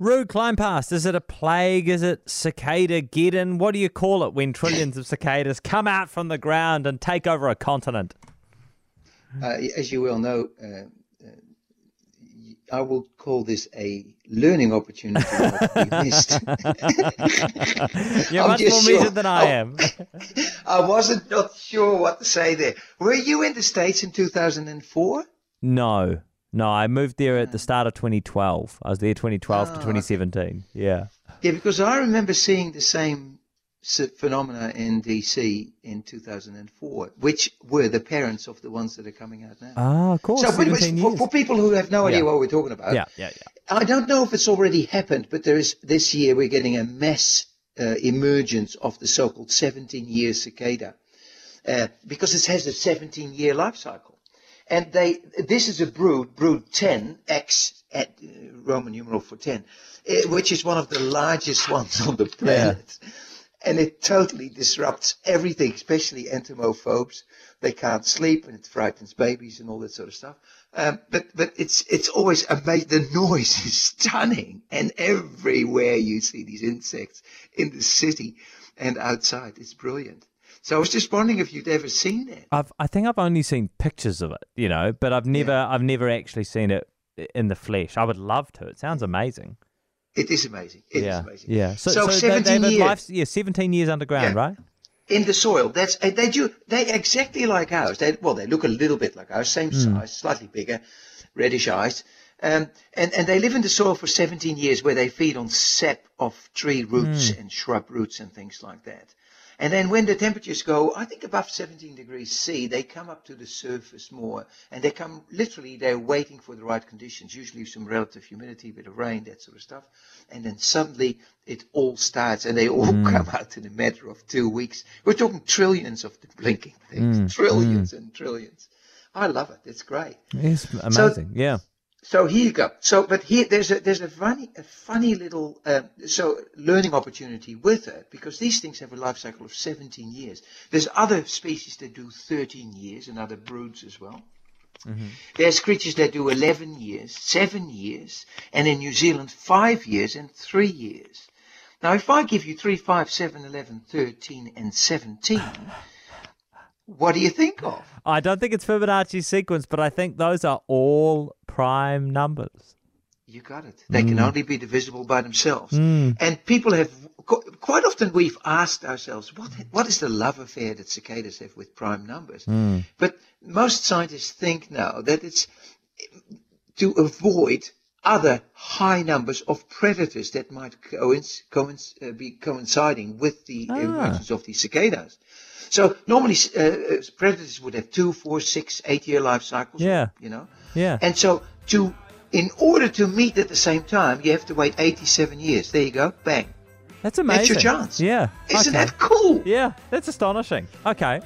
Rude climb past. Is it a plague? Is it cicada geddon? What do you call it when trillions of cicadas come out from the ground and take over a continent? Uh, as you well know, uh, uh, I will call this a learning opportunity not to be missed. You're much more sure- measured than I am. I wasn't not sure what to say there. Were you in the States in 2004? no, no. I moved there at the start of 2012. I was there 2012 to Ah, okay. 2017. Yeah. Yeah, because I remember seeing the same phenomena in DC in 2004, which were the parents of the ones that are coming out now. Ah, of course. so, but- but 17 for, for people who have no idea Yeah. what we're talking about, yeah, yeah, yeah. I don't know if it's already happened, but there is this year we're getting a mass uh, emergence of the so-called 17-year cicada uh, because it has a 17-year life cycle, and they this is a brood, brood 10 X at uh, Roman numeral for 10, uh, which is one of the largest ones on the planet. And it totally disrupts everything, especially entomophobes. They can't sleep, and it frightens babies and all that sort of stuff. Um, but but it's it's always amazing. The noise is stunning, and everywhere you see these insects in the city and outside, it's brilliant. So I was just wondering if you'd ever seen that. I've, I think I've only seen pictures of it, you know, but I've never, I've never actually seen it in the flesh. I would love to. It sounds amazing. It is amazing. It is yeah, amazing. yeah. So, So so 17 they've years. life, yeah, 17 years underground, Yeah. right? in the soil. That's they do they exactly like ours. They well they look a little bit like ours, same hmm. size, slightly bigger, reddish eyes. Um, and, and they live in the soil for 17 years where they feed on sap of tree roots hmm. and shrub roots and things like that. And then when the temperatures go, I think above 17 degrees C, they come up to the surface more. And they come, literally, they're waiting for the right conditions, usually some relative humidity, bit of rain, that sort of stuff. And then suddenly it all starts and they all come hmm. out in a matter of two weeks. We're talking trillions of the blinking things, hmm. trillions and trillions. I love it. It's great. It's amazing. yeah. So here you go. So, but here there's a there's a funny a funny little uh, so learning opportunity with it because these things have a life cycle of 17 years. There's other species that do 13 years and other broods as well. There's creatures that do 11 years, seven years, and in New Zealand five years and three years. Now, if I give you 3, 5, 7, 11, 13, and 17, what do you think of? I don't think it's Fibonacci sequence, but I think those are all prime numbers. You got it. They can only be divisible by themselves. Mm. And people have quite often we've asked ourselves, what what is the love affair that cicadas have with prime numbers? But most scientists think now that it's to avoid other high numbers of predators that might coinc- coinc- uh, be coinciding with the Ah. emergence of these cicadas. So normally uh, uh, predators would have two, four, six, eight year life cycles. Yeah. You know. Yeah. And so to in order to meet at the same time, you have to wait 87 years. There you go. Bang. That's amazing. That's your chance. Yeah. Isn't okay. that cool? Yeah, that's astonishing. Okay.